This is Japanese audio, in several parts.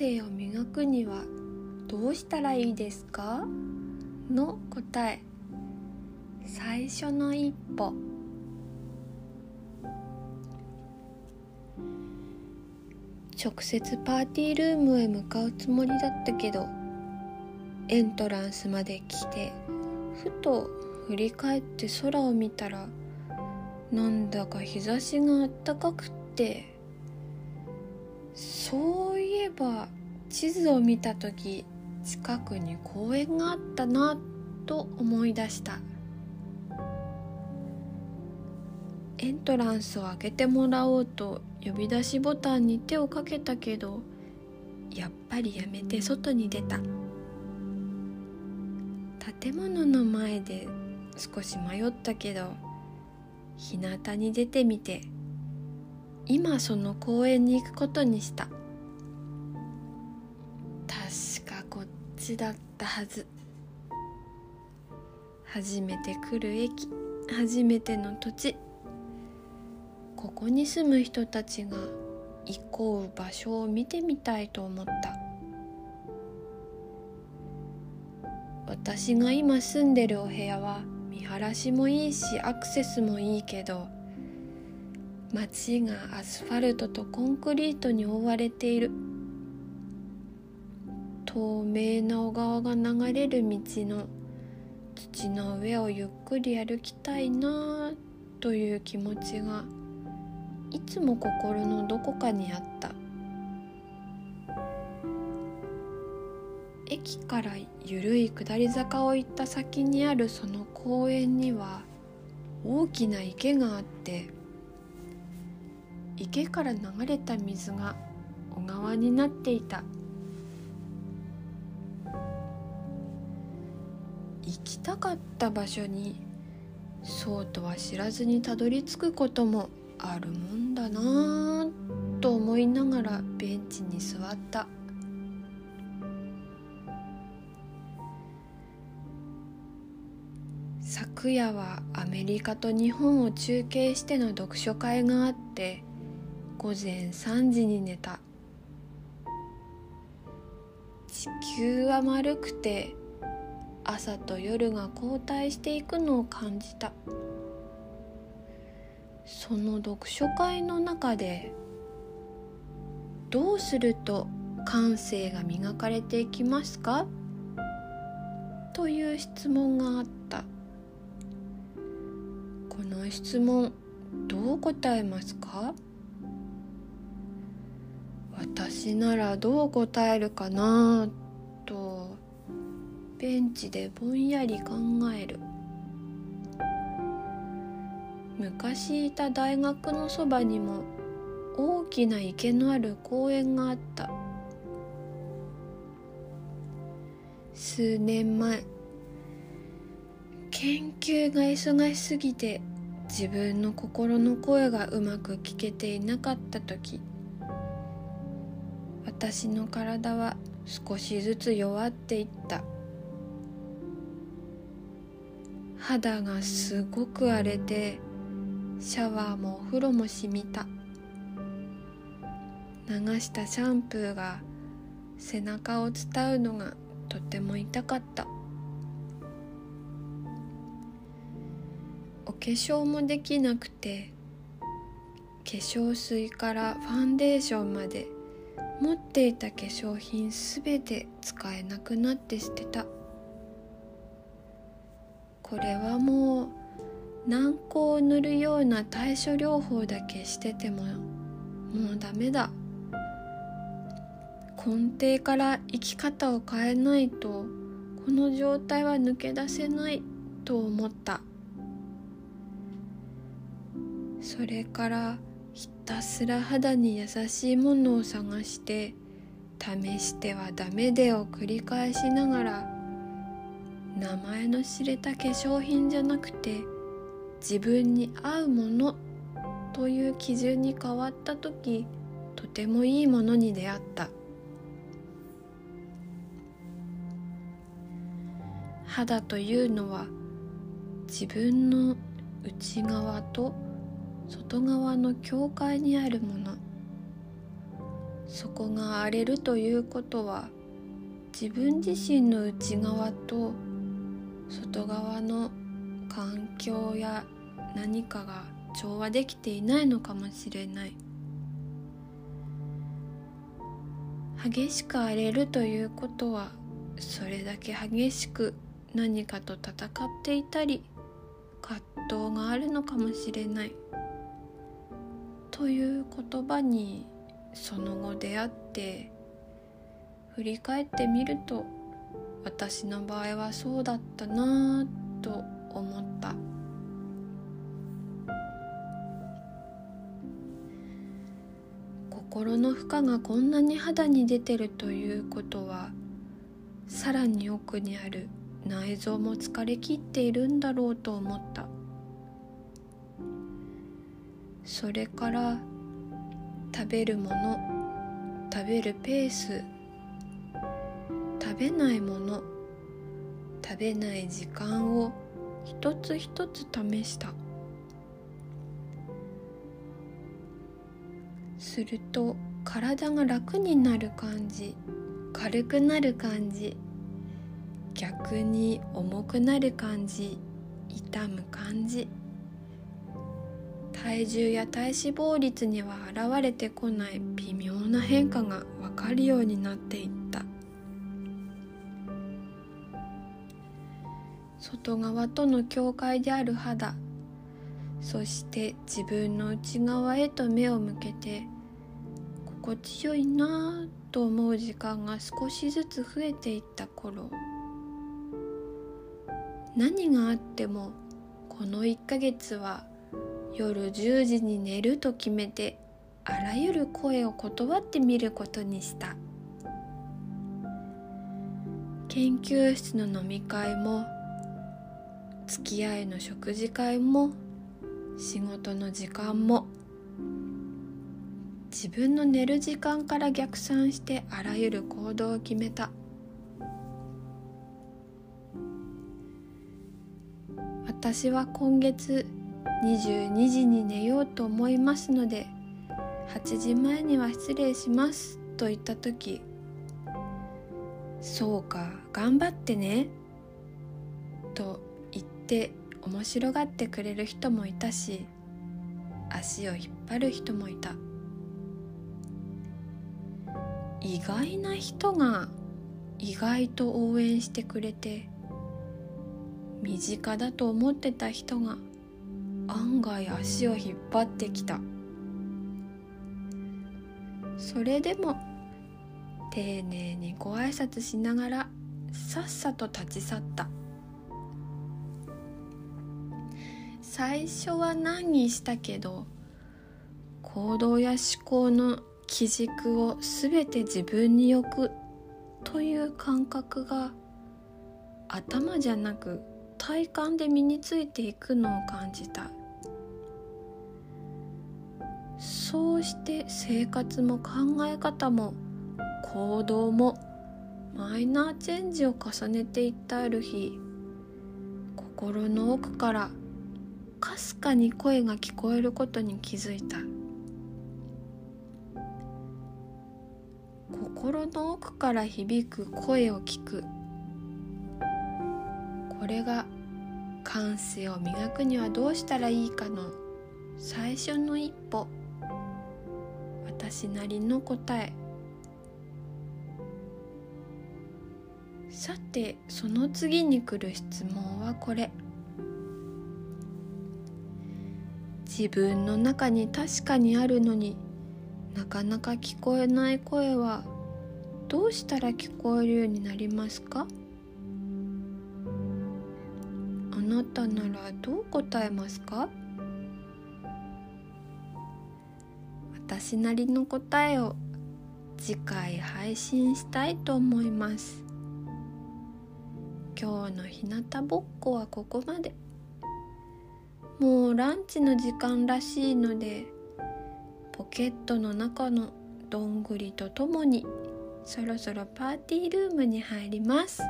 性を磨くにはどうしたらいいですか？の答え。最初の一歩。直接パーティールームへ向かうつもりだったけどエントランスまで来てふと振り返って空を見たらなんだか日差しがあったかくってそうえば地図を見た時近くに公園があったなと思い出した。エントランスを開けてもらおうと呼び出しボタンに手をかけたけどやっぱりやめて外に出た。建物の前で少し迷ったけど日向に出てみて今その公園に行くことにした。こっちだったはず。初めて来る駅。初めての土地。ここに住む人たちが行こう場所を見てみたいと思った。私が今住んでるお部屋は見晴らしもいいしアクセスもいいけど街がアスファルトとコンクリートに覆われている。透明な小川が流れる道の土の上をゆっくり歩きたいなという気持ちがいつも心のどこかにあった。駅からゆるい下り坂を行った先にあるその公園には大きな池があって池から流れた水が小川になっていた。きたかった場所にそうとは知らずにたどり着くこともあるもんだなぁと思いながらベンチに座った。昨夜はアメリカと日本を中継しての読書会があって午前3時に寝た。地球は丸くて朝と夜が交代していくのを感じた。その読書会の中でどうすると感性が磨かれていきますか？という質問があった。この質問どう答えますか？私ならどう答えるかな？とベンチでぼんやり考える。昔いた大学のそばにも大きな池のある公園があった。数年前研究が忙しすぎて自分の心の声がうまく聞けていなかった時私の体は少しずつ弱っていった。肌がすごく荒れてシャワーもお風呂もしみた。流したシャンプーが背中を伝うのがとても痛かった。お化粧もできなくて化粧水からファンデーションまで持っていた化粧品すべて使えなくなって捨てた。これはもう軟膏を塗るような対処療法だけしててももうダメだ。根底から生き方を変えないとこの状態は抜け出せないと思った。それからひたすら肌に優しいものを探して試してはダメでを繰り返しながら名前の知れた化粧品じゃなくて自分に合うものという基準に変わった時とてもいいものに出会った。肌というのは自分の内側と外側の境界にあるもの。そこが荒れるということは自分自身の内側と外側の環境や何かが調和できていないのかもしれない。激しく荒れるということはそれだけ激しく何かと戦っていたり葛藤があるのかもしれない。という言葉にその後出会って振り返ってみると私の場合はそうだったなぁと思った。心の負荷がこんなに肌に出てるということはさらに奥にある内臓も疲れきっているんだろうと思った。それから食べるもの食べるペース食べないもの。食べない時間を一つ一つ試した。すると体が楽になる感じ。軽くなる感じ。逆に重くなる感じ。痛む感じ。体重や体脂肪率には現れてこない微妙な変化が分かるようになっていった外側との境界である肌。そして自分の内側へと目を向けて心地よいなぁと思う時間が少しずつ増えていった頃。何があってもこの1ヶ月は夜10時に寝ると決めてあらゆる声を断ってみることにした。研究室の飲み会も付き合いの食事会も仕事の時間も自分の寝る時間から逆算してあらゆる行動を決めた。私は今月22時に寝ようと思いますので8時前には失礼しますと言った時そうか頑張ってねとて面白がってくれる人もいたし足を引っ張る人もいた。意外な人が意外と応援してくれて身近だと思ってた人が案外足を引っ張ってきた。それでも丁寧にご挨拶しながらさっさと立ち去った。最初は難儀したけど行動や思考の基軸を全て自分に置くという感覚が頭じゃなく体感で身についていくのを感じた。そうして生活も考え方も行動もマイナーチェンジを重ねていったある日心の奥からかすかに声が聞こえることに気づいた。心の奥から響く声を聞く。これが感性を磨くにはどうしたらいいかの。最初の一歩。私なりの答え。さてその次に来る質問はこれ。自分の中に確かにあるのになかなか聞こえない声はどうしたら聞こえるようになりますか？あなたならどう答えますか？私なりの答えを次回配信したいと思います。今日の日向ぼっこはここまで。もうランチの時間らしいのでポケットの中のどんぐりとともにそろそろパーティールームに入ります。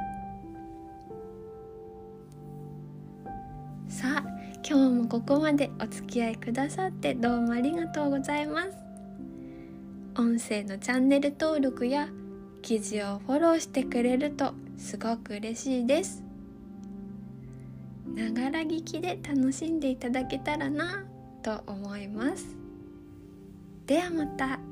さあ今日もここまでお付き合いくださってどうもありがとうございます。音声のチャンネル登録や記事をフォローしてくれるとすごく嬉しいです。ながら聞きで楽しんでいただけたらなと思いますではまた。